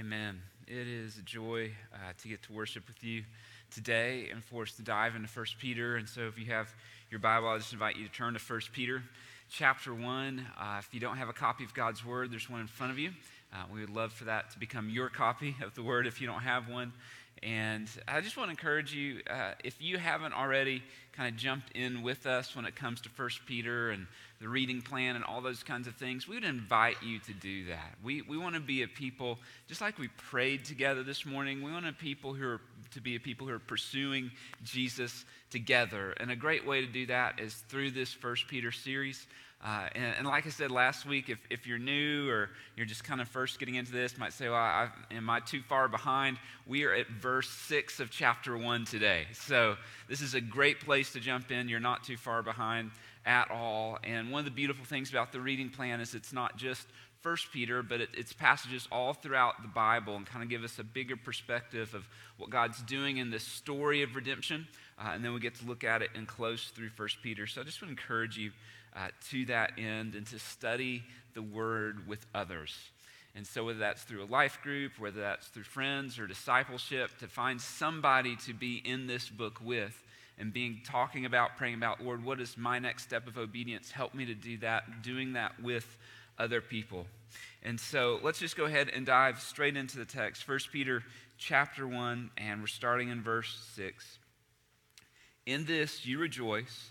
Amen. It is a joy uh, to get to worship with you today and for us to dive into 1 Peter. And so, if you have your Bible, I just invite you to turn to 1 Peter chapter 1. Uh, if you don't have a copy of God's Word, there's one in front of you. Uh, we would love for that to become your copy of the Word if you don't have one. And I just want to encourage you, uh, if you haven't already kind of jumped in with us when it comes to 1 Peter and the reading plan and all those kinds of things, we would invite you to do that. We, we want to be a people, just like we prayed together this morning, we want a people who are, to be a people who are pursuing Jesus together. And a great way to do that is through this 1 Peter series. Uh, and, and, like I said last week, if, if you're new or you're just kind of first getting into this, might say, well, I, am I too far behind? We are at verse 6 of chapter 1 today. So this is a great place to jump in. You're not too far behind at all. And one of the beautiful things about the reading plan is it's not just First Peter, but it, it's passages all throughout the Bible and kind of give us a bigger perspective of what God's doing in this story of redemption. Uh, and then we get to look at it in close through First Peter. So I just to encourage you uh, to that end and to study the Word with others. And so, whether that's through a life group, whether that's through friends or discipleship, to find somebody to be in this book with and being talking about, praying about, Lord, what is my next step of obedience? Help me to do that, doing that with other people. And so let's just go ahead and dive straight into the text. 1 Peter chapter 1, and we're starting in verse 6. In this you rejoice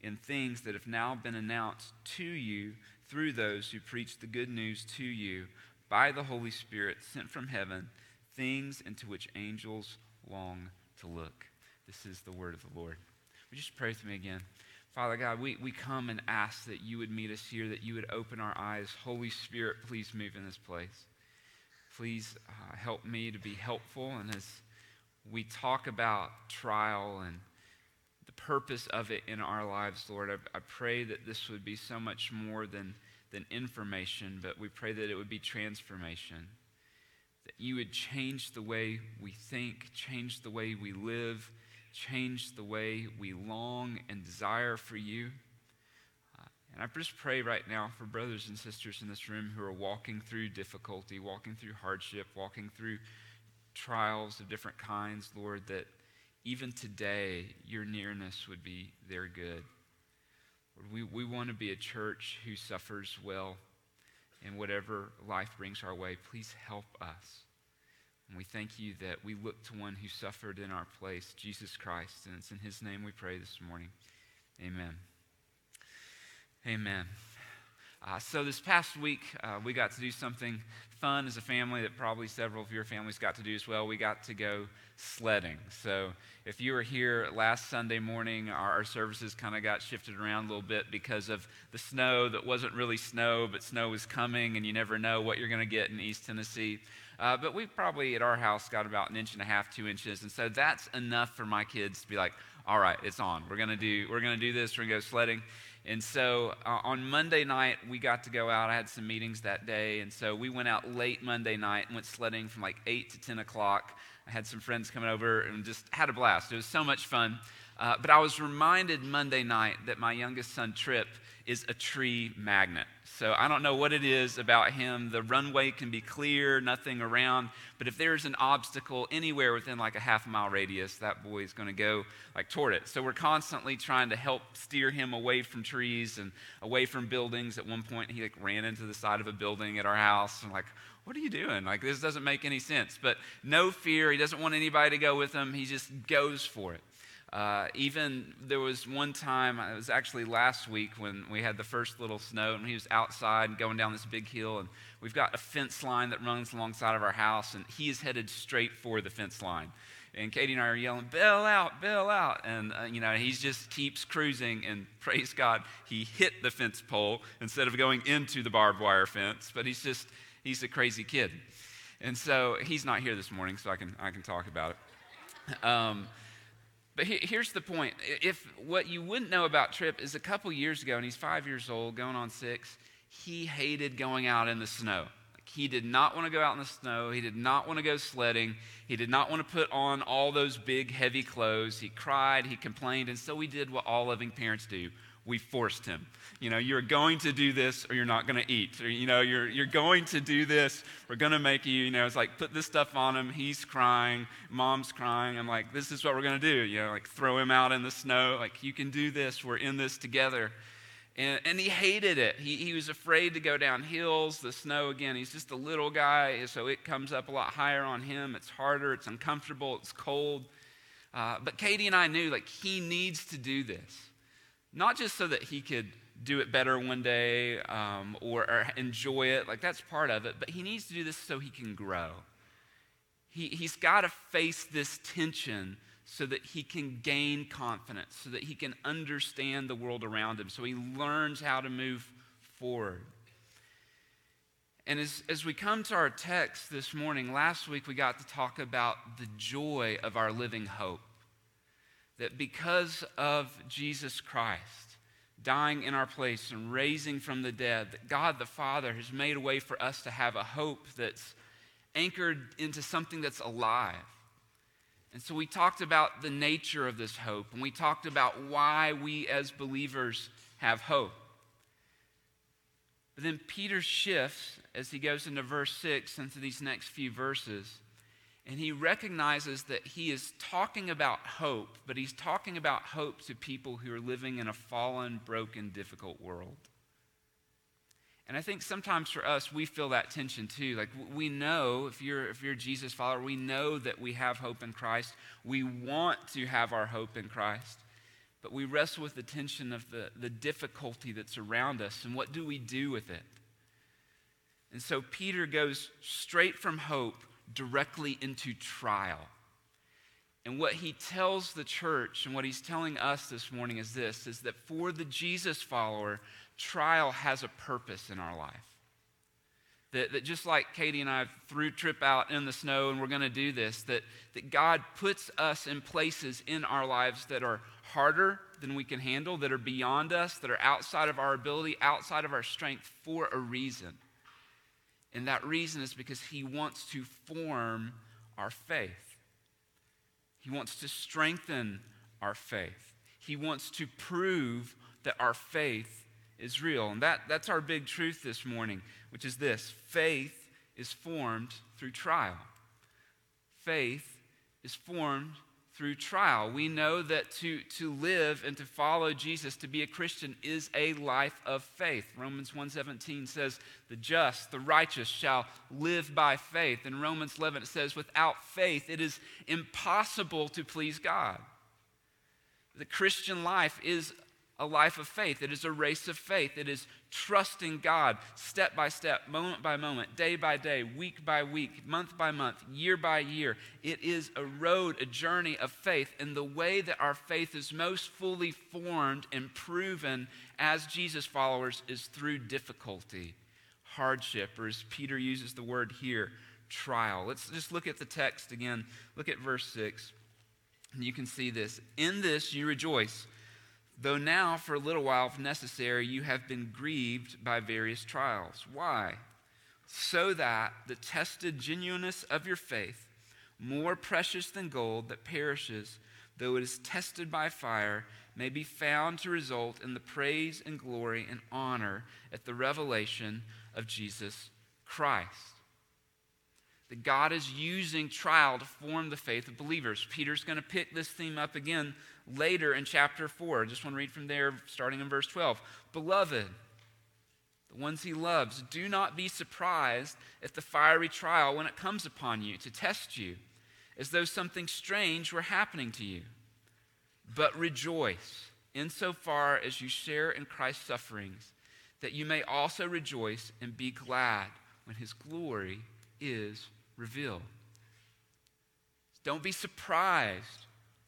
in things that have now been announced to you through those who preach the good news to you by the Holy Spirit sent from heaven, things into which angels long to look. This is the word of the Lord. Would you just pray with me again? Father God, we, we come and ask that you would meet us here, that you would open our eyes. Holy Spirit, please move in this place. Please uh, help me to be helpful. And as we talk about trial and purpose of it in our lives, Lord. I, I, pray that this would be so much more than, than information, but we pray that it would be transformation. That you would change the way we think, change the way we live, change the way we long and desire for you. Uh, and I just pray right now for brothers and sisters in this room who are walking through difficulty, walking through hardship, walking through trials of different kinds, Lord, that even today, your nearness would be their good. Lord, we, we want to be a church who suffers well in whatever life brings our way. Please help us. And we thank you that we look to one who suffered in our place, Jesus Christ. And it's in his name we pray this morning. Amen. Amen. Uh, so, this past week, uh, we got to do something fun as a family that probably several of your families got to do as well. We got to go sledding. So, if you were here last Sunday morning, our, our services kind of got shifted around a little bit because of the snow that wasn't really snow, but snow was coming, and you never know what you're going to get in East Tennessee. Uh, but we probably at our house got about an inch and a half, two inches, and so that's enough for my kids to be like, "All right, it's on. We're gonna do. We're gonna do this. We're gonna go sledding." And so uh, on Monday night, we got to go out. I had some meetings that day. And so we went out late Monday night and went sledding from like 8 to 10 o'clock. I had some friends coming over and just had a blast. It was so much fun. Uh, but I was reminded Monday night that my youngest son, Trip, is a tree magnet. So I don't know what it is about him. The runway can be clear, nothing around. But if there's an obstacle anywhere within like a half mile radius, that boy is going to go like toward it. So we're constantly trying to help steer him away from trees and away from buildings. At one point, he like ran into the side of a building at our house and like, what are you doing? Like this doesn't make any sense. But no fear. He doesn't want anybody to go with him. He just goes for it. Uh, even there was one time, it was actually last week when we had the first little snow, and he was outside going down this big hill, and we've got a fence line that runs alongside of our house, and he is headed straight for the fence line. And Katie and I are yelling, "Bail out, bail out!" And uh, you know, he just keeps cruising. And praise God, he hit the fence pole instead of going into the barbed wire fence. But he's just—he's a crazy kid. And so he's not here this morning, so I can I can talk about it. Um, but he, here's the point. If what you wouldn't know about Trip is a couple years ago, and he's five years old, going on six, he hated going out in the snow. He did not want to go out in the snow. He did not want to go sledding. He did not want to put on all those big, heavy clothes. He cried, he complained, and so we did what all loving parents do we forced him. You know, you're going to do this or you're not going to eat. Or, you know, you're, you're going to do this. We're going to make you, you know, it's like put this stuff on him. He's crying. Mom's crying. I'm like, this is what we're going to do. You know, like throw him out in the snow. Like, you can do this. We're in this together. And, and he hated it. He, he was afraid to go down hills, the snow again. He's just a little guy, so it comes up a lot higher on him. It's harder, it's uncomfortable, it's cold. Uh, but Katie and I knew like he needs to do this not just so that he could do it better one day um, or, or, enjoy it, like that's part of it, but he needs to do this so he can grow. He, he's got to face this tension so that he can gain confidence, so that he can understand the world around him, so he learns how to move forward. And as, as we come to our text this morning, last week we got to talk about the joy of our living hope that because of Jesus Christ dying in our place and raising from the dead, that God the Father has made a way for us to have a hope that's anchored into something that's alive. And so we talked about the nature of this hope, and we talked about why we as believers have hope. But then Peter shifts as he goes into verse 6 into these next few verses and he recognizes that he is talking about hope, but he's talking about hope to people who are living in a fallen, broken, difficult world. And I think sometimes for us, we feel that tension too. Like we know, if you're, if you're a Jesus follower, we know that we have hope in Christ. We want to have our hope in Christ. But we wrestle with the tension of the, the difficulty that's around us and what do we do with it? And so Peter goes straight from hope directly into trial. And what he tells the church and what he's telling us this morning is this is that for the Jesus follower, trial has a purpose in our life. That, that just like Katie and I threw Trip out in the snow and we're going to do this, that, that God puts us in places in our lives that are harder than we can handle, that are beyond us, that are outside of our ability, outside of our strength for a reason. And that reason is because he wants to form our faith. He wants to strengthen our faith. He wants to prove that our faith is real. And that, that's our big truth this morning, which is this faith is formed through trial. Faith is formed through trial. We know that to, to live and to follow Jesus, to be a Christian, is a life of faith. Romans 1.17 says, the just, the righteous shall live by faith. In Romans 11 it says, without faith it is impossible to please God. The Christian life is a life of faith. It is a race of faith. It is trusting God step by step, moment by moment, day by day, week by week, month by month, year by year. It is a road, a journey of faith. And the way that our faith is most fully formed and proven as Jesus followers is through difficulty, hardship, or as Peter uses the word here, trial. Let's just look at the text again. Look at verse 6. And you can see this. In this you rejoice Though now, for a little while, if necessary, you have been grieved by various trials. Why? So that the tested genuineness of your faith, more precious than gold that perishes, though it is tested by fire, may be found to result in the praise and glory and honor at the revelation of Jesus Christ. That God is using trial to form the faith of believers. Peter's going to pick this theme up again later in chapter 4. I just want to read from there, starting in verse 12. Beloved, the ones he loves, do not be surprised at the fiery trial when it comes upon you to test you, as though something strange were happening to you. But rejoice insofar as you share in Christ's sufferings, that you may also rejoice and be glad when his glory is revealed. Don't be surprised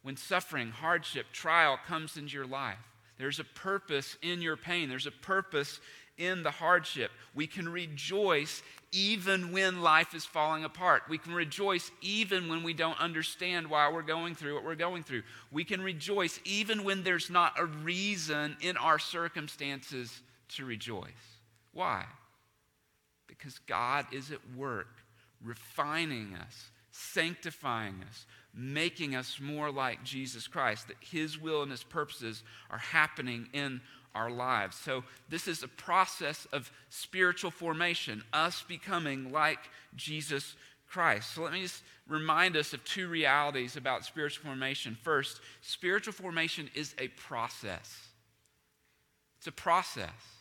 when suffering, hardship, trial comes into your life. There's a purpose in your pain, there's a purpose in the hardship. We can rejoice even when life is falling apart. We can rejoice even when we don't understand why we're going through what we're going through. We can rejoice even when there's not a reason in our circumstances to rejoice. Why? Because God is at work refining us, sanctifying us, making us more like Jesus Christ, that His will and His purposes are happening in our lives. So, this is a process of spiritual formation, us becoming like Jesus Christ. So, let me just remind us of two realities about spiritual formation. First, spiritual formation is a process, it's a process.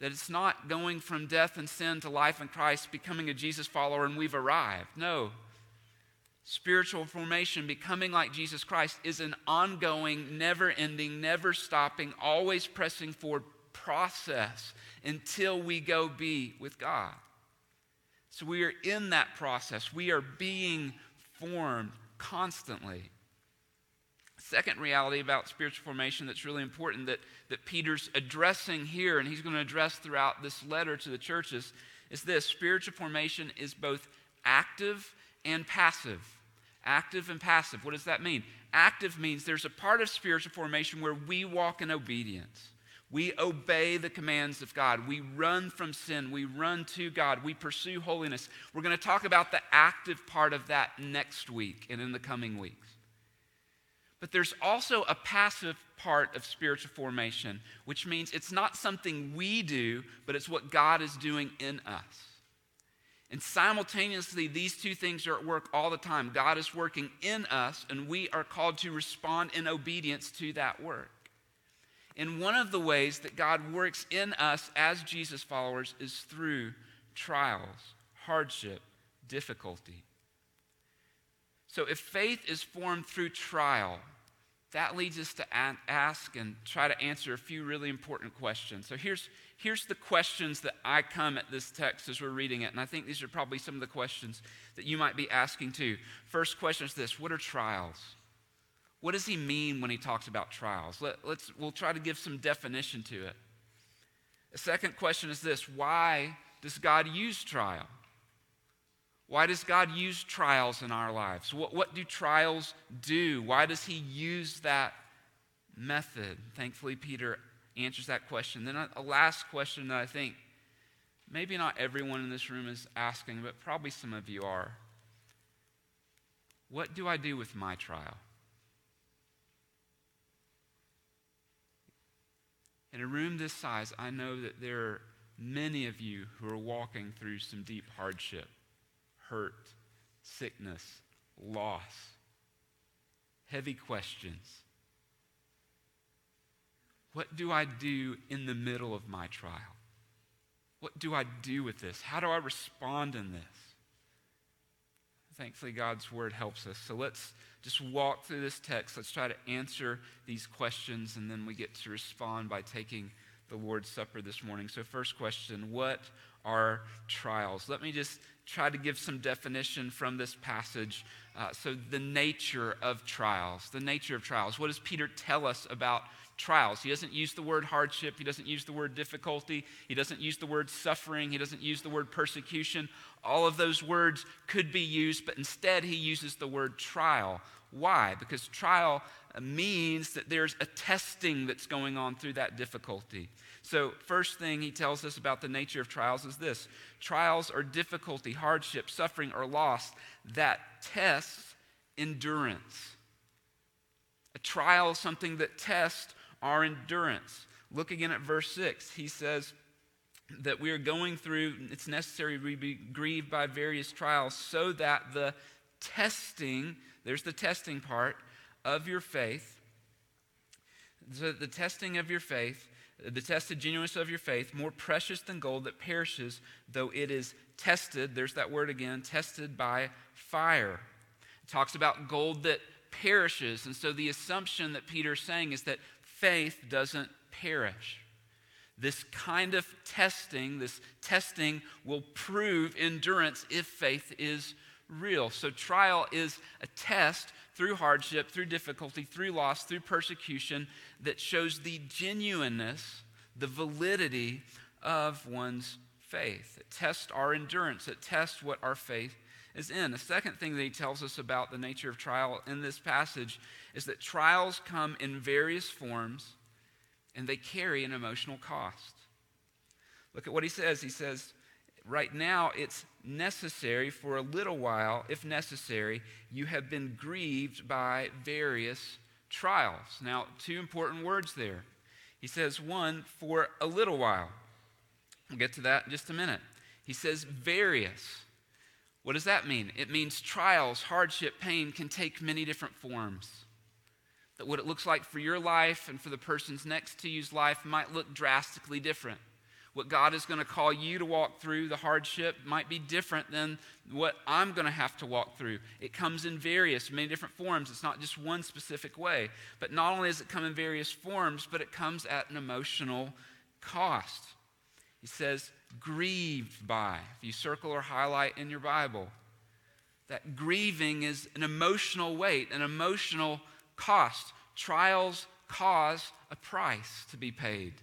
That it's not going from death and sin to life in Christ, becoming a Jesus follower, and we've arrived. No, spiritual formation, becoming like Jesus Christ, is an ongoing, never ending, never stopping, always pressing forward process until we go be with God. So we are in that process. We are being formed constantly. Second reality about spiritual formation that's really important that, that Peter's addressing here, and he's going to address throughout this letter to the churches, is this spiritual formation is both active and passive. Active and passive. What does that mean? Active means there's a part of spiritual formation where we walk in obedience. We obey the commands of God. We run from sin. We run to God. We pursue holiness. We're going to talk about the active part of that next week and in the coming weeks. But there's also a passive part of spiritual formation, which means it's not something we do, but it's what God is doing in us. And simultaneously, these two things are at work all the time. God is working in us, and we are called to respond in obedience to that work. And one of the ways that God works in us as Jesus followers is through trials, hardship, difficulty. So if faith is formed through trial, that leads us to ask and try to answer a few really important questions. So here's, here's the questions that I come at this text as we're reading it. And I think these are probably some of the questions that you might be asking too. First question is this What are trials? What does he mean when he talks about trials? Let, us we'll try to give some definition to it. The second question is this Why does God use trial? Why does God use trials in our lives? What, what do trials do? Why does He use that method? Thankfully, Peter answers that question. Then, a, a last question that I think maybe not everyone in this room is asking, but probably some of you are. What do I do with my trial? In a room this size, I know that there are many of you who are walking through some deep hardship hurt, sickness, loss, heavy questions. What do I do in the middle of my trial? What do I do with this? How do I respond in this? Thankfully, God's word helps us. So let's just walk through this text. Let's try to answer these questions, and then we get to respond by taking the Lord's Supper this morning. So, first question What are trials? Let me just try to give some definition from this passage. Uh, so, the nature of trials, the nature of trials. What does Peter tell us about trials? He doesn't use the word hardship, he doesn't use the word difficulty, he doesn't use the word suffering, he doesn't use the word persecution. All of those words could be used, but instead he uses the word trial. Why? Because trial means that there's a testing that's going on through that difficulty. So, first thing he tells us about the nature of trials is this trials are difficulty, hardship, suffering, or loss that tests endurance. A trial is something that tests our endurance. Look again at verse 6. He says that we are going through, it's necessary we be grieved by various trials so that the testing, there's the testing part, of your faith, so the testing of your faith, the tested genuineness of your faith, more precious than gold that perishes, though it is tested, there's that word again, tested by fire. It talks about gold that perishes. And so the assumption that Peter's saying is that faith doesn't perish. This kind of testing, this testing will prove endurance if faith is real. So, trial is a test through hardship, through difficulty, through loss, through persecution that shows the genuineness, the validity of one's faith. It tests our endurance, it tests what our faith is in. The second thing that he tells us about the nature of trial in this passage is that trials come in various forms and they carry an emotional cost. Look at what he says. He says, right now it's necessary for a little while, if necessary, you have been grieved by various trials. Now, two important words there. He says, one, for a little while. We'll get to that in just a minute. He says, various. What does that mean? It means trials, hardship, pain can take many different forms. That what it looks like for your life and for the person's next to you's life might look drastically different. What God is going to call you to walk through, the hardship, might be different than what I'm going to have to walk through. It comes in various, many different forms. It's not just one specific way. But not only does it come in various forms, but it comes at an emotional cost. He says, grieved by. If you circle or highlight in your Bible, that grieving is an emotional weight, an emotional cost. Trials cause a price to be paid.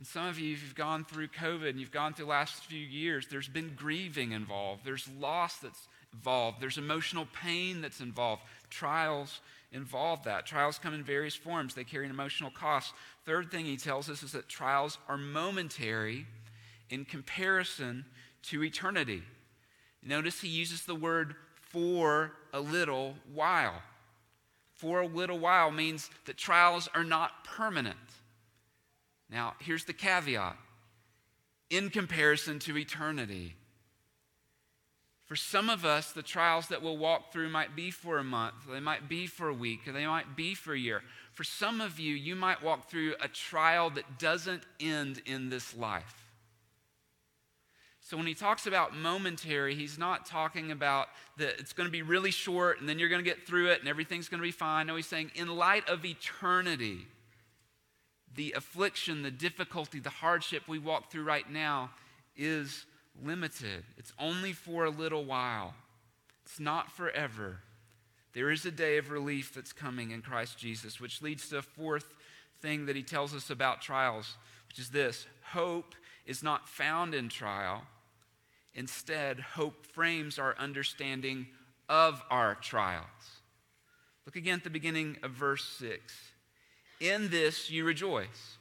And some of you, if you've gone through COVID and you've gone through the last few years, there's been grieving involved. There's loss that's involved. There's emotional pain that's involved. Trials involve that. Trials come in various forms, they carry an emotional cost. Third thing he tells us is that trials are momentary in comparison to eternity. Notice he uses the word for a little while. For a little while means that trials are not permanent. Now, here's the caveat in comparison to eternity. For some of us, the trials that we'll walk through might be for a month, they might be for a week, or they might be for a year. For some of you, you might walk through a trial that doesn't end in this life. So when he talks about momentary, he's not talking about that it's going to be really short and then you're going to get through it and everything's going to be fine. No, he's saying, in light of eternity, the affliction, the difficulty, the hardship we walk through right now is limited. It's only for a little while, it's not forever. There is a day of relief that's coming in Christ Jesus, which leads to a fourth thing that he tells us about trials, which is this hope is not found in trial. Instead, hope frames our understanding of our trials. Look again at the beginning of verse 6. In this you rejoice.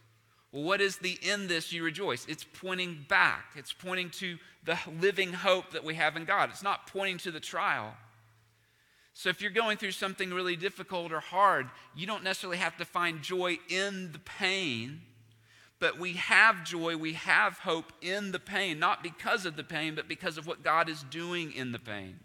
Well, what is the in this you rejoice? It's pointing back. It's pointing to the living hope that we have in God. It's not pointing to the trial. So if you're going through something really difficult or hard, you don't necessarily have to find joy in the pain, but we have joy, we have hope in the pain, not because of the pain, but because of what God is doing in the pain.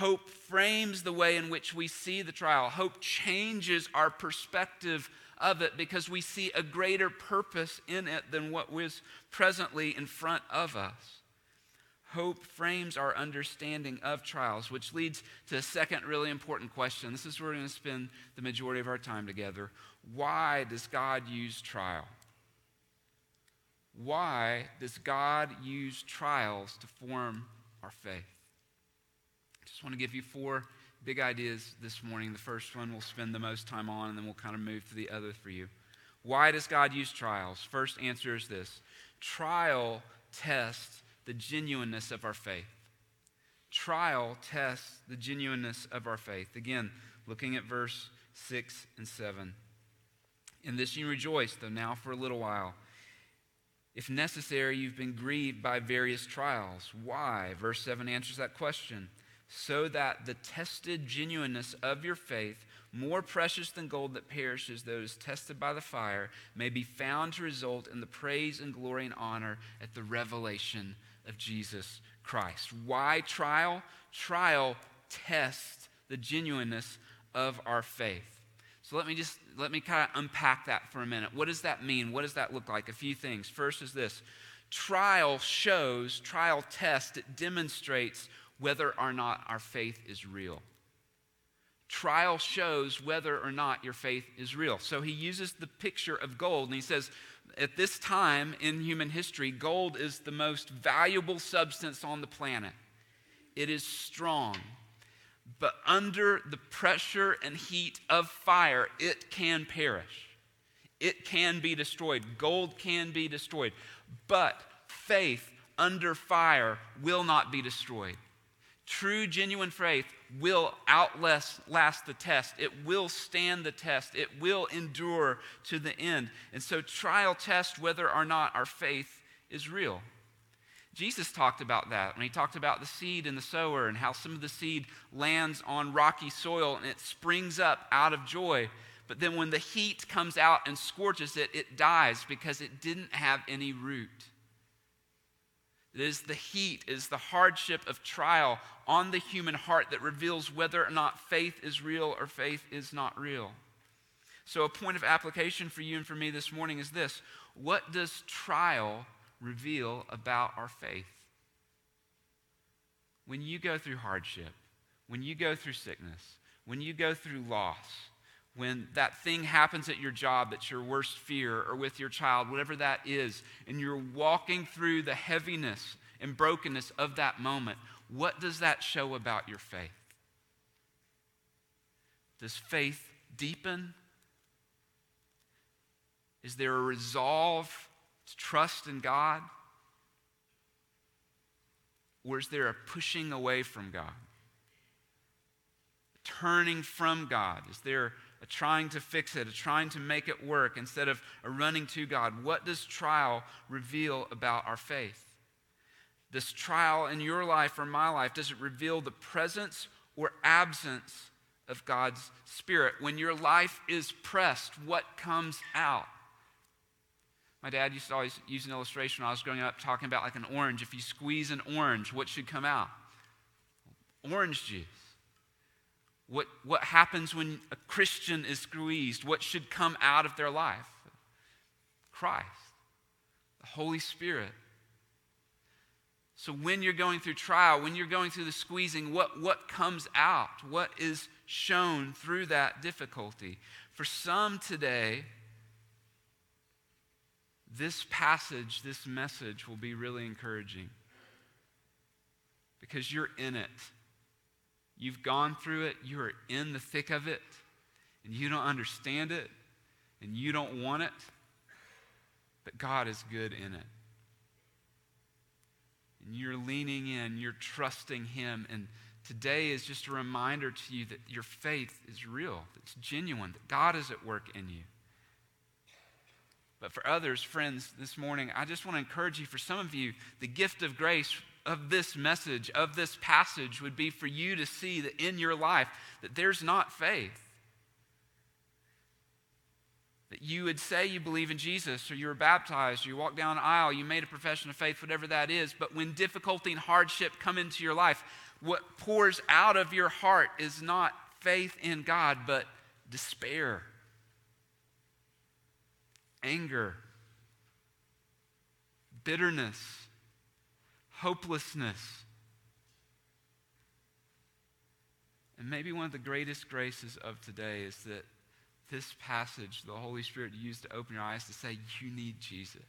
Hope frames the way in which we see the trial. Hope changes our perspective of it because we see a greater purpose in it than what was presently in front of us. Hope frames our understanding of trials, which leads to a second really important question. This is where we're going to spend the majority of our time together. Why does God use trial? Why does God use trials to form our faith? Just want to give you four big ideas this morning. The first one we'll spend the most time on, and then we'll kind of move to the other for you. Why does God use trials? First answer is this trial tests the genuineness of our faith. Trial tests the genuineness of our faith. Again, looking at verse 6 and 7. In this you rejoice, though now for a little while. If necessary, you've been grieved by various trials. Why? Verse 7 answers that question so that the tested genuineness of your faith, more precious than gold that perishes, though it is tested by the fire, may be found to result in the praise and glory and honor at the revelation of Jesus Christ. Why trial? Trial tests the genuineness of our faith. So let me just let me kind of unpack that for a minute. What does that mean? What does that look like? A few things. First is this. Trial shows, trial test, it demonstrates whether or not our faith is real. Trial shows whether or not your faith is real. So he uses the picture of gold and he says, at this time in human history, gold is the most valuable substance on the planet. It is strong, but under the pressure and heat of fire, it can perish. It can be destroyed. Gold can be destroyed. But faith under fire will not be destroyed. True, genuine faith will outlast last the test. It will stand the test. It will endure to the end. And so, trial test whether or not our faith is real. Jesus talked about that when he talked about the seed and the sower and how some of the seed lands on rocky soil and it springs up out of joy. But then when the heat comes out and scorches it, it dies because it didn't have any root. It is the heat, is the hardship of trial on the human heart that reveals whether or not faith is real or faith is not real. So, a point of application for you and for me this morning is this What does trial reveal about our faith. When you go through hardship, when you go through sickness, when you go through loss, when that thing happens at your job that's your worst fear or with your child, whatever that is, and you're walking through the heaviness and brokenness of that moment, what does that show about your faith? Does faith deepen? Is there a resolve to trust in God? Or is there a pushing away from God? Turning from God? Is there a trying to fix it, a trying to make it work instead of a running to God? What does trial reveal about our faith? This trial in your life or my life, does it reveal the presence or absence of God's Spirit? When your life is pressed, what comes out? My dad used to always use an illustration when I was growing up talking about like an orange. If you squeeze an orange, what should come out? Orange juice. What, what happens when a Christian is squeezed? What should come out of their life? Christ, the Holy Spirit. So when you're going through trial, when you're going through the squeezing, what, what comes out? What is shown through that difficulty? For some today, this passage, this message will be really encouraging because you're in it. You've gone through it, you are in the thick of it, and you don't understand it, and you don't want it, but God is good in it. And you're leaning in, you're trusting Him, and today is just a reminder to you that your faith is real, it's genuine, that God is at work in you. But for others, friends, this morning, I just want to encourage you, for some of you, the gift of grace of this message, of this passage, would be for you to see that in your life that there's not faith. That you would say you believe in Jesus, or you were baptized, or you walked down an aisle, you made a profession of faith, whatever that is. But when difficulty and hardship come into your life, what pours out of your heart is not faith in God, but despair anger, bitterness, hopelessness. And maybe one of the greatest graces of today is that this passage, the Holy Spirit used to open your eyes to say, You need Jesus.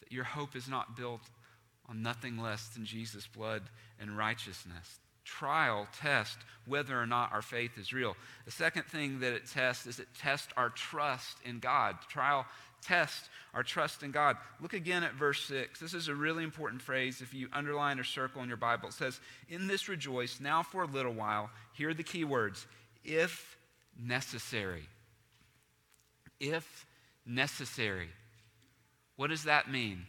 That your hope is not built on nothing less than Jesus' blood and righteousness trial test whether or not our faith is real. The second thing that it tests is it tests our trust in God. Trial test our trust in God. Look again at verse 6. This is a really important phrase. If you underline or circle in your Bible, it says, In this rejoice, now for a little while. Here are the key words if necessary. If necessary. What does that mean?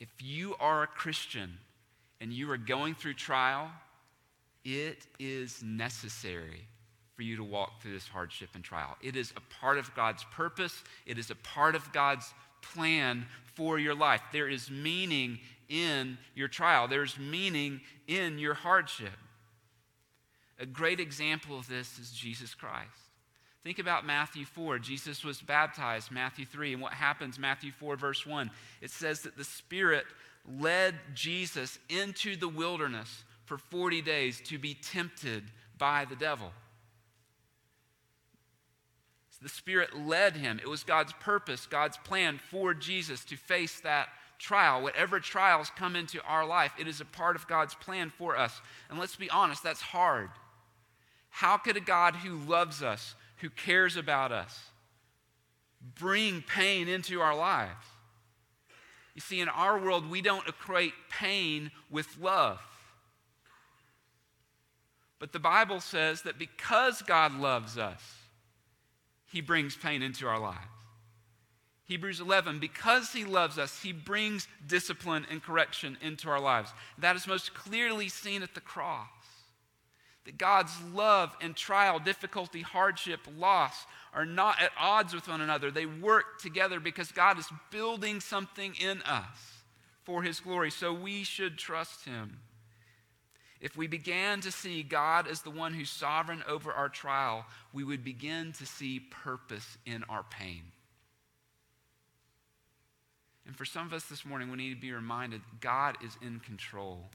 If you are a Christian and you are going through trial, it is necessary for you to walk through this hardship and trial. It is a part of God's purpose, it is a part of God's plan for your life. There is meaning in your trial, there's meaning in your hardship. A great example of this is Jesus Christ. Think about Matthew 4. Jesus was baptized, Matthew 3. And what happens, Matthew 4, verse 1? It says that the Spirit led Jesus into the wilderness for 40 days to be tempted by the devil. The Spirit led him. It was God's purpose, God's plan for Jesus to face that trial. Whatever trials come into our life, it is a part of God's plan for us. And let's be honest, that's hard. How could a God who loves us, who cares about us, bring pain into our lives? You see, in our world, we don't equate pain with love. But the Bible says that because God loves us, he brings pain into our lives. Hebrews 11, because he loves us, he brings discipline and correction into our lives. That is most clearly seen at the cross. That God's love and trial, difficulty, hardship, loss are not at odds with one another. They work together because God is building something in us for his glory. So we should trust him. If we began to see God as the one who's sovereign over our trial, we would begin to see purpose in our pain. And for some of us this morning, we need to be reminded God is in control,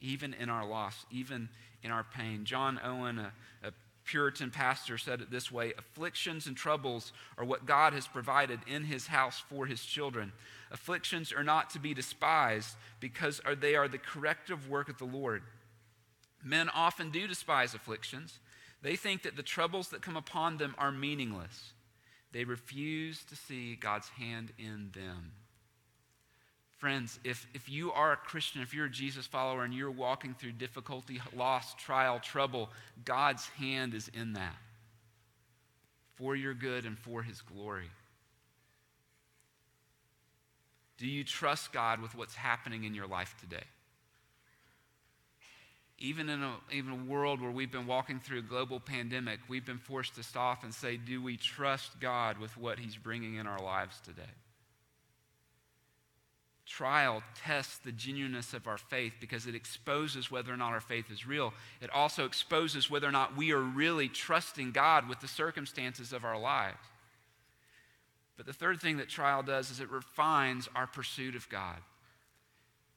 even in our loss, even in our pain. John Owen, a, a Puritan pastor, said it this way Afflictions and troubles are what God has provided in his house for his children. Afflictions are not to be despised because they are the corrective work of the Lord. Men often do despise afflictions. They think that the troubles that come upon them are meaningless. They refuse to see God's hand in them. Friends, if, if you are a Christian, if you're a Jesus follower and you're walking through difficulty, loss, trial, trouble, God's hand is in that for your good and for his glory. Do you trust God with what's happening in your life today? Even in a, even a world where we've been walking through a global pandemic, we've been forced to stop and say, Do we trust God with what He's bringing in our lives today? trial tests the genuineness of our faith because it exposes whether or not our faith is real. It also exposes whether or not we are really trusting God with the circumstances of our lives. But the third thing that trial does is it refines our pursuit of God.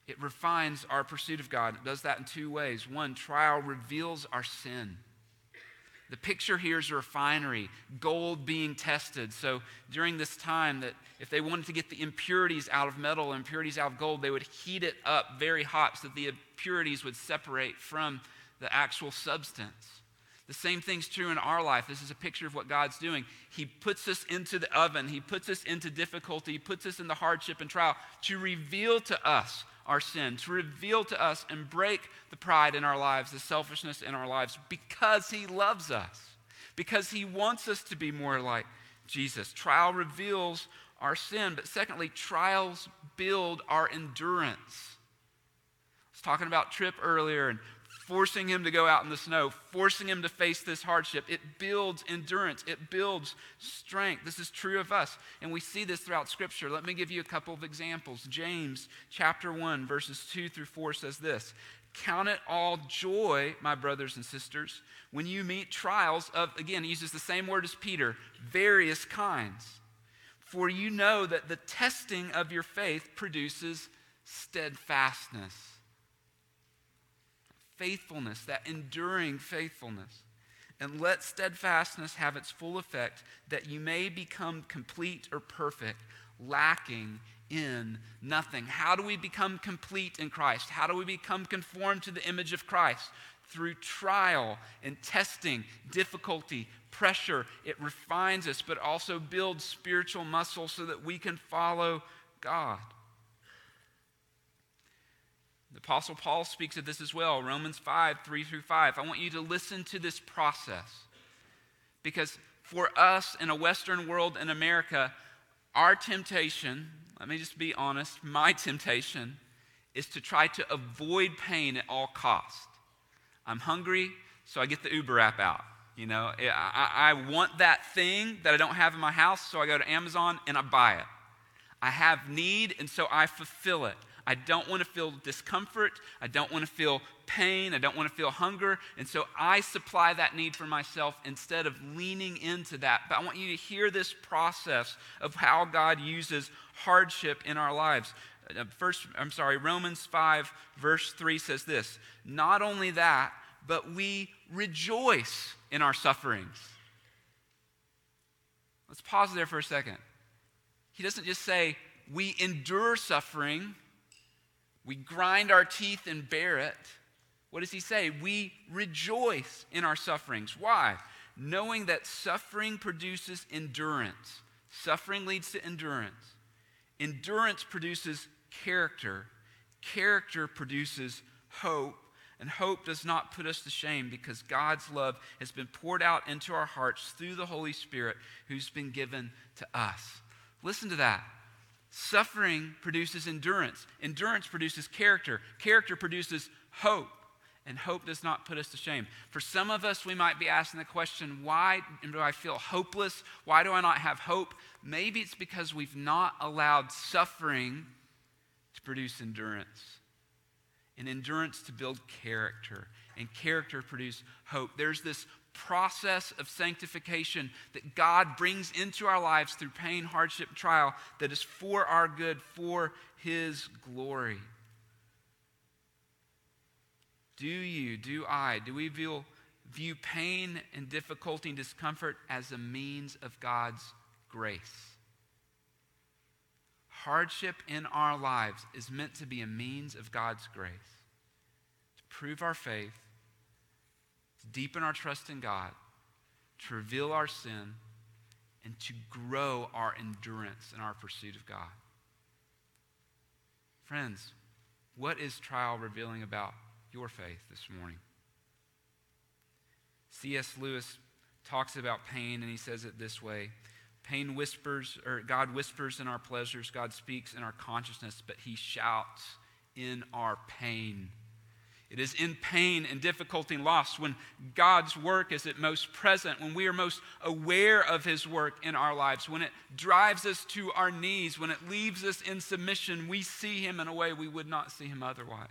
It refines our pursuit of God. It does that in two ways. One, trial reveals our sin. The picture here is a refinery, gold being tested. So during this time, that if they wanted to get the impurities out of metal, impurities out of gold, they would heat it up very hot so that the impurities would separate from the actual substance. The same thing's true in our life. This is a picture of what God's doing. He puts us into the oven, He puts us into difficulty, He puts us in the hardship and trial to reveal to us our sin, to reveal to us and break the pride in our lives, the selfishness in our lives, because He loves us, because He wants us to be more like Jesus. Trial reveals our sin, but secondly, trials build our endurance. I was talking about Trip earlier, and forcing him to go out in the snow, forcing him to face this hardship. It builds endurance, it builds strength. This is true of us, and we see this throughout Scripture. Let me give you a couple of examples. James chapter 1, verses 2 through 4 says this Count it all joy, my brothers and sisters, when you meet trials of, again, he uses the same word as Peter, various kinds. For you know that the testing of your faith produces steadfastness faithfulness, that enduring faithfulness. And let steadfastness have its full effect, that you may become complete or perfect, lacking in nothing. How do we become complete in Christ? How do we become conformed to the image of Christ? Through trial and testing, difficulty, pressure. It refines us, but also builds spiritual muscle so that we can follow God. The Apostle Paul speaks of this as well, Romans 5, 3 through 5. I want you to listen to this process. Because for us in a Western world in America, our temptation, let me just be honest, my temptation is to try to avoid pain at all costs. I'm hungry, so I get the Uber app out. You know, I, I want that thing that I don't have in my house, so I go to Amazon and I buy it. I have need, and so I fulfill it. I don't want to feel discomfort. I don't want to feel pain. I don't want to feel hunger. And so I supply that need for myself instead of leaning into that. But I want you to hear this process of how God uses hardship in our lives. Uh, first, I'm sorry, Romans 5, verse 3 says this Not only that, but we rejoice in our sufferings. Let's pause there for a second. He doesn't just say, we endure suffering. We grind our teeth and bear it. What does he say? We rejoice in our sufferings. Why? Knowing that suffering produces endurance. Suffering leads to endurance. Endurance produces character. Character produces hope. And hope does not put us to shame because God's love has been poured out into our hearts through the Holy Spirit who's been given to us. Listen to that. Suffering produces endurance. Endurance produces character. Character produces hope. And hope does not put us to shame. For some of us, we might be asking the question, why do I feel hopeless? Why do I not have hope? Maybe it's because we've not allowed suffering to produce endurance. And endurance to build character. And character produce hope. There's this process of sanctification that God brings into our lives through pain, hardship, trial that is for our good, for His glory. Do you, do I, do we view, view pain and difficulty and discomfort as a means of God's grace? Hardship in our lives is meant to be a means of God's grace to prove our faith deepen our trust in God, to reveal our sin, and to grow our endurance in our pursuit of God. Friends, what is trial revealing about your faith this morning? C.S. Lewis talks about pain, and he says it this way Pain whispers, or God whispers in our pleasures, God speaks in our consciousness, but he shouts in our pain. It is in pain and difficulty and loss when God's work is at most present, when we are most aware of His work in our lives, when it drives us to our knees, when it leaves us in submission, we see Him in a way we would not see Him otherwise.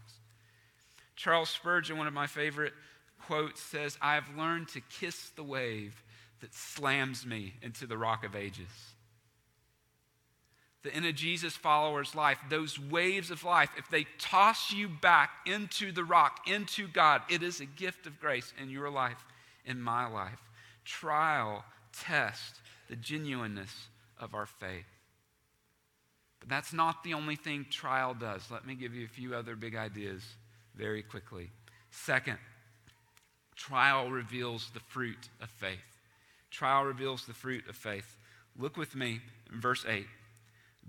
Charles Spurgeon, one of my favorite quotes, says, I have learned to kiss the wave that slams me into the rock of ages that in a Jesus follower's life, those waves of life, if they toss you back into the rock, into God, it is a gift of grace in your life, in my life. Trial, test the genuineness of our faith. But that's not the only thing trial does. Let me give you a few other big ideas very quickly. Second, trial reveals the fruit of faith. Trial reveals the fruit of faith. Look with me in verse 8.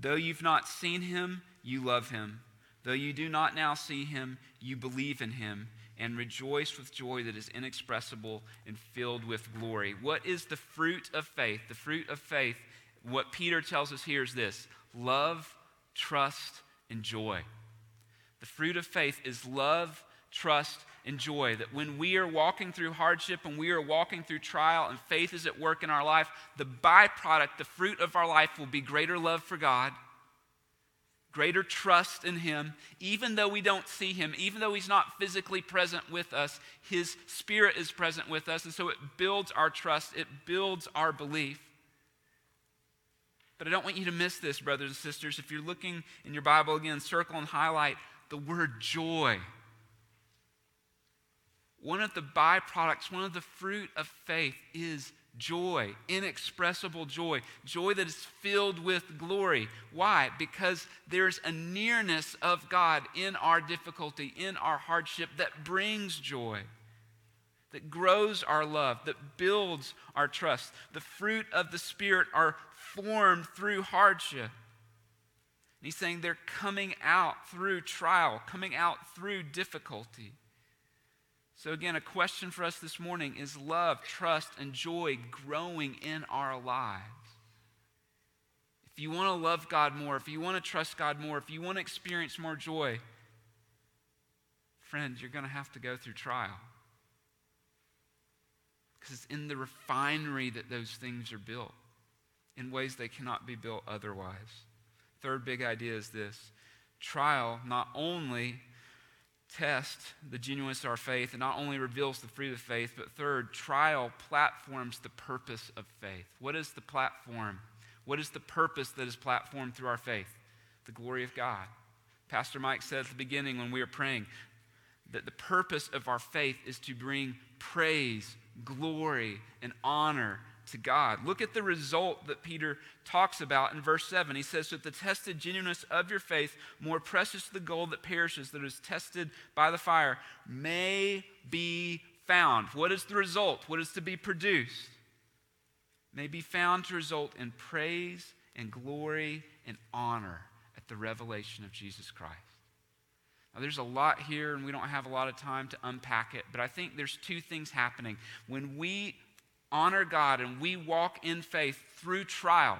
Though you've not seen him, you love him. Though you do not now see him, you believe in him and rejoice with joy that is inexpressible and filled with glory. What is the fruit of faith? The fruit of faith, what Peter tells us here is this love, trust, and joy. The fruit of faith is love, trust, and joy. That when we are walking through hardship and we are walking through trial and faith is at work in our life, the byproduct, the fruit of our life will be greater love for God, greater trust in Him. Even though we don't see Him, even though He's not physically present with us, His Spirit is present with us. And so it builds our trust, it builds our belief. But I don't want you to miss this, brothers and sisters. If you're looking in your Bible again, circle and highlight the word joy one of the byproducts, one of the fruit of faith is joy, inexpressible joy, joy that is filled with glory. Why? Because there's a nearness of God in our difficulty, in our hardship that brings joy, that grows our love, that builds our trust. The fruit of the Spirit are formed through hardship. And he's saying they're coming out through trial, coming out through difficulty. So, again, a question for us this morning is love, trust, and joy growing in our lives? If you want to love God more, if you want to trust God more, if you want to experience more joy, friend, you're going to have to go through trial. Because it's in the refinery that those things are built in ways they cannot be built otherwise. Third big idea is this trial not only tests the genuineness of our faith and not only reveals the fruit of faith, but third, trial platforms the purpose of faith. What is the platform? What is the purpose that is platformed through our faith? The glory of God. Pastor Mike said at the beginning when we were praying that the purpose of our faith is to bring praise, glory, and honor to God. Look at the result that Peter talks about in verse 7. He says, That the tested genuineness of your faith, more precious the gold that perishes, that is tested by the fire, may be found. What is the result? What is to be produced? May be found to result in praise and glory and honor at the revelation of Jesus Christ. Now, there's a lot here, and we don't have a lot of time to unpack it, but I think there's two things happening. When we honor God and we walk in faith through trial,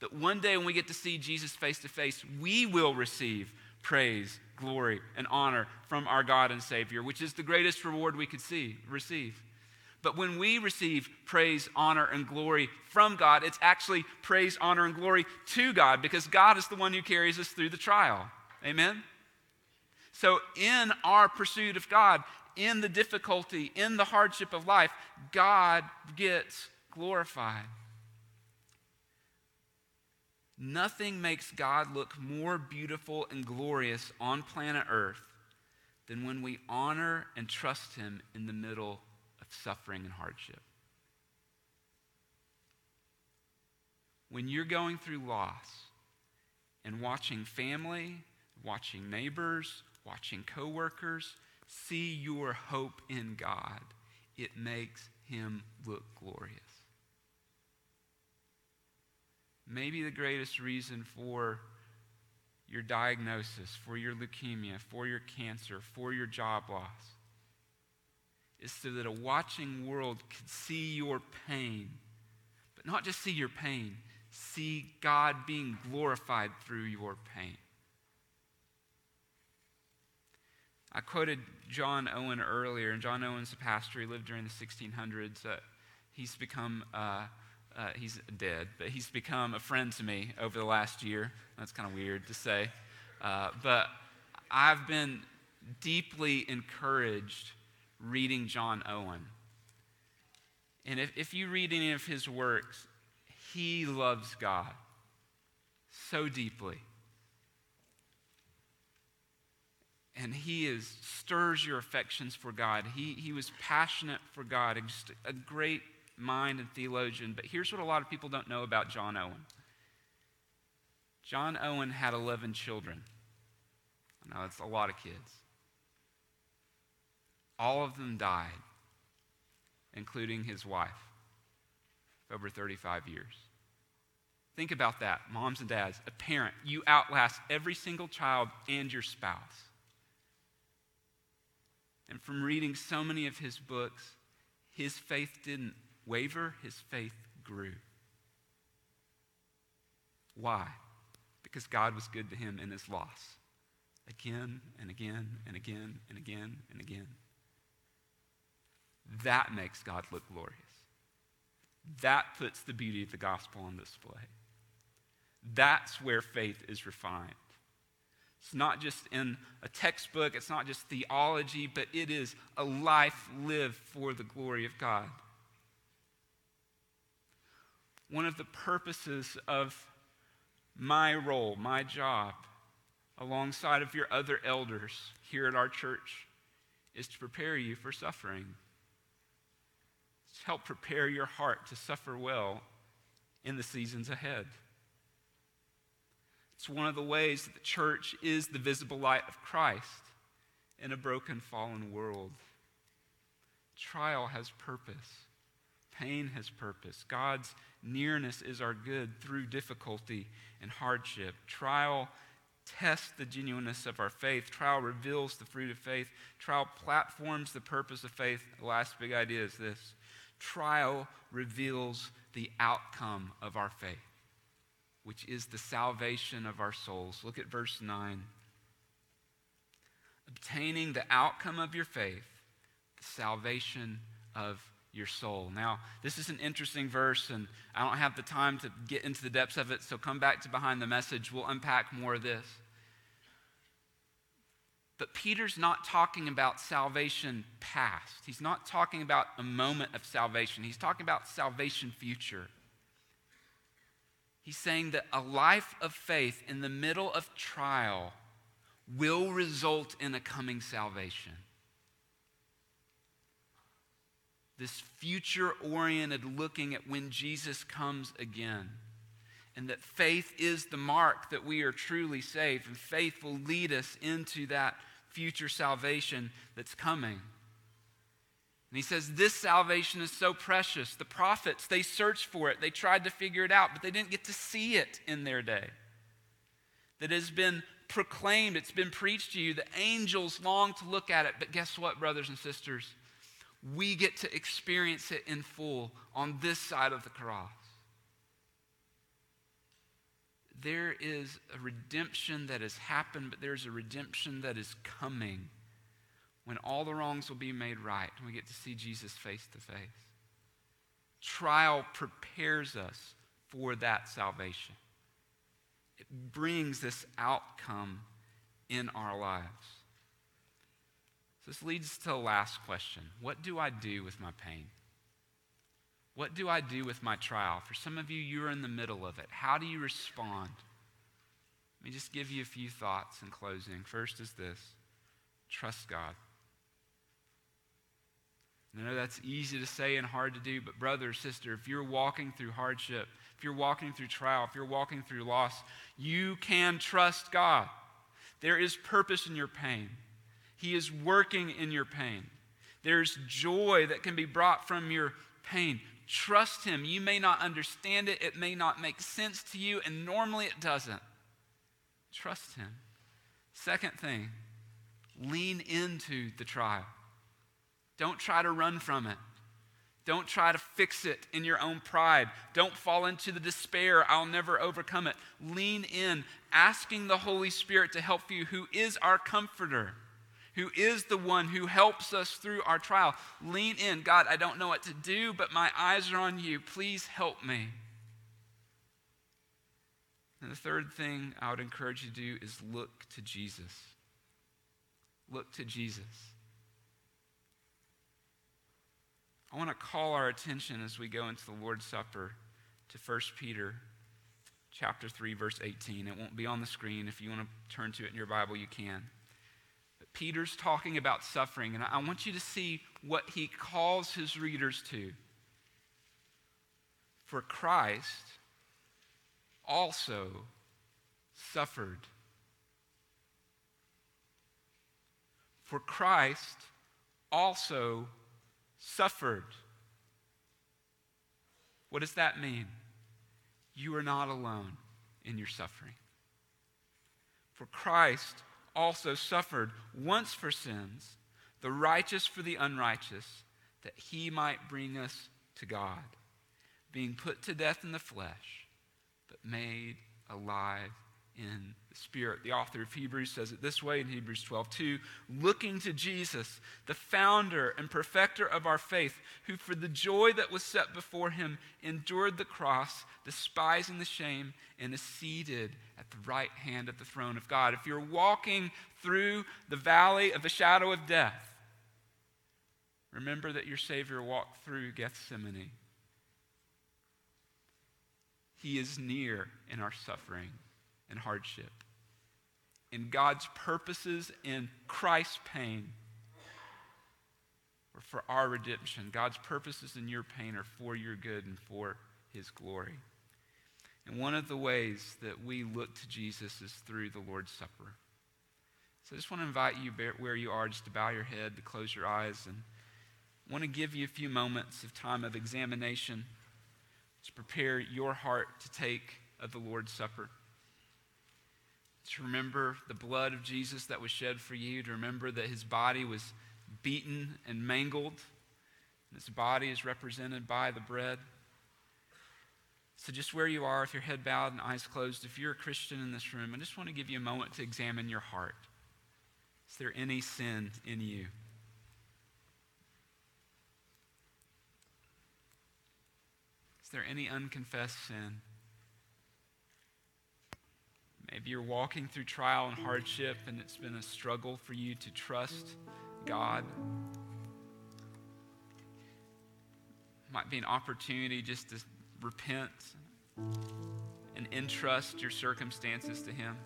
that one day when we get to see Jesus face to face, we will receive praise, glory, and honor from our God and Savior, which is the greatest reward we could see, receive. But when we receive praise, honor, and glory from God, it's actually praise, honor, and glory to God because God is the one who carries us through the trial. Amen? So, in our pursuit of God, in the difficulty, in the hardship of life, God gets glorified. Nothing makes God look more beautiful and glorious on planet Earth than when we honor and trust Him in the middle of suffering and hardship. When you're going through loss and watching family, watching neighbors, watching coworkers, see your hope in God, it makes him look glorious. Maybe the greatest reason for your diagnosis, for your leukemia, for your cancer, for your job loss is so that a watching world could see your pain, but not just see your pain, see God being glorified through your pain. I quoted John Owen earlier, and John Owen's a pastor. He lived during the 1600s. Uh, he's become, uh, uh, he's dead, but he's become a friend to me over the last year. That's kind of weird to say. Uh, but I've been deeply encouraged reading John Owen. And if, if you read any of his works, he loves God so deeply. And he is stirs your affections for God. He, he was passionate for God, just a great mind and theologian. But here's what a lot of people don't know about John Owen. John Owen had 11 children. I that's a lot of kids. All of them died, including his wife, over 35 years. Think about that, moms and dads. A parent, you outlast every single child and your spouse. And from reading so many of his books, his faith didn't waver, his faith grew. Why? Because God was good to him in his loss. Again and again and again and again and again. That makes God look glorious. That puts the beauty of the gospel on display. That's where faith is refined. It's not just in a textbook, it's not just theology, but it is a life lived for the glory of God. One of the purposes of my role, my job, alongside of your other elders here at our church, is to prepare you for suffering. To help prepare your heart to suffer well in the seasons ahead. It's one of the ways that the church is the visible light of Christ in a broken, fallen world. Trial has purpose, pain has purpose. God's nearness is our good through difficulty and hardship. Trial tests the genuineness of our faith. Trial reveals the fruit of faith. Trial platforms the purpose of faith. The last big idea is this trial reveals the outcome of our faith which is the salvation of our souls. Look at verse 9. Obtaining the outcome of your faith, the salvation of your soul. Now, this is an interesting verse, and I don't have the time to get into the depths of it, so come back to behind the message. We'll unpack more of this. But Peter's not talking about salvation past. He's not talking about a moment of salvation. He's talking about salvation future. He's saying that a life of faith in the middle of trial will result in a coming salvation. This future oriented looking at when Jesus comes again. And that faith is the mark that we are truly saved, and faith will lead us into that future salvation that's coming. And he says, This salvation is so precious. The prophets, they searched for it, they tried to figure it out, but they didn't get to see it in their day. That has been proclaimed, it's been preached to you. The angels long to look at it, but guess what, brothers and sisters? We get to experience it in full on this side of the cross. There is a redemption that has happened, but there's a redemption that is coming when all the wrongs will be made right and we get to see Jesus face to face. Trial prepares us for that salvation, it brings this outcome in our lives. So this leads to the last question What do I do with my pain? What do I do with my trial? For some of you, you're in the middle of it. How do you respond? Let me just give you a few thoughts in closing. First is this trust God. I know that's easy to say and hard to do, but brother or sister, if you're walking through hardship, if you're walking through trial, if you're walking through loss, you can trust God. There is purpose in your pain. He is working in your pain. There's joy that can be brought from your pain. Trust Him. You may not understand it, it may not make sense to you, and normally it doesn't. Trust Him. Second thing, lean into the trial. Don't try to run from it. Don't try to fix it in your own pride. Don't fall into the despair, I'll never overcome it. Lean in, asking the Holy Spirit to help you, who is our comforter, who is the one who helps us through our trial. Lean in. God, I don't know what to do, but my eyes are on you. Please help me. And the third thing I would encourage you to do is look to Jesus. Look to Jesus. I want to call our attention as we go into the Lord's Supper to 1 Peter chapter 3 verse 18. It won't be on the screen. If you want to turn to it in your Bible, you can. But Peter's talking about suffering, and I want you to see what he calls his readers to. For Christ also suffered. For Christ also suffered. What does that mean? You are not alone in your suffering. For Christ also suffered once for sins, the righteous for the unrighteous, that he might bring us to God, being put to death in the flesh, but made alive in Spirit. The author of Hebrews says it this way in Hebrews 12 2 looking to Jesus, the founder and perfecter of our faith, who for the joy that was set before him endured the cross, despising the shame, and is seated at the right hand of the throne of God. If you're walking through the valley of the shadow of death, remember that your Savior walked through Gethsemane. He is near in our suffering and hardship. And God's purposes in Christ's pain are for our redemption. God's purposes in your pain are for your good and for his glory. And one of the ways that we look to Jesus is through the Lord's Supper. So I just want to invite you where you are just to bow your head, to close your eyes, and I want to give you a few moments of time of examination to prepare your heart to take of the Lord's Supper to remember the blood of Jesus that was shed for you, to remember that his body was beaten and mangled. And his body is represented by the bread. So, just where you are, if your head bowed and eyes closed, if you're a Christian in this room, I just want to give you a moment to examine your heart. Is there any sin in you? Is there any unconfessed sin? Maybe you're walking through trial and hardship, and it's been a struggle for you to trust God. Might be an opportunity just to repent and entrust your circumstances to Him.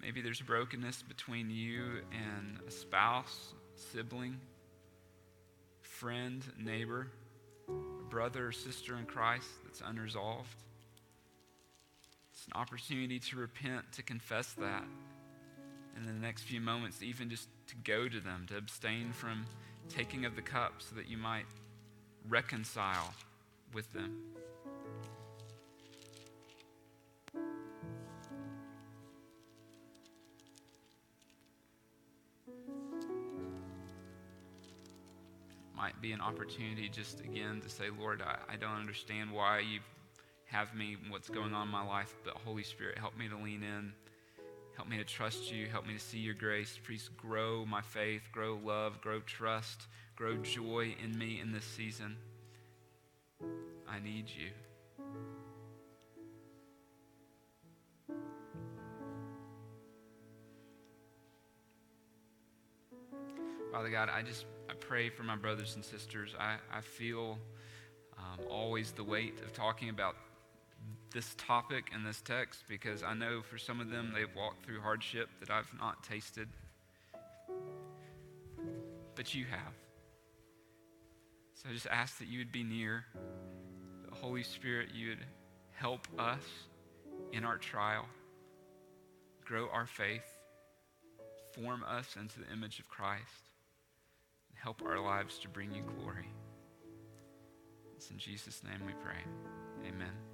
Maybe there's brokenness between you and a spouse, sibling, friend, neighbor, a brother or sister in Christ that's unresolved. It's an opportunity to repent, to confess that. And in the next few moments, even just to go to them, to abstain from taking of the cup so that you might reconcile with them. Be an opportunity just again to say, Lord, I, I don't understand why you have me, what's going on in my life, but Holy Spirit, help me to lean in. Help me to trust you. Help me to see your grace. Please grow my faith, grow love, grow trust, grow joy in me in this season. I need you. Father God, I just pray for my brothers and sisters. I, I feel um, always the weight of talking about this topic and this text because I know for some of them they've walked through hardship that I've not tasted. But you have. So I just ask that you would be near. The Holy Spirit, you would help us in our trial, grow our faith, form us into the image of Christ, help our lives to bring you glory. It's in Jesus' name we pray. Amen.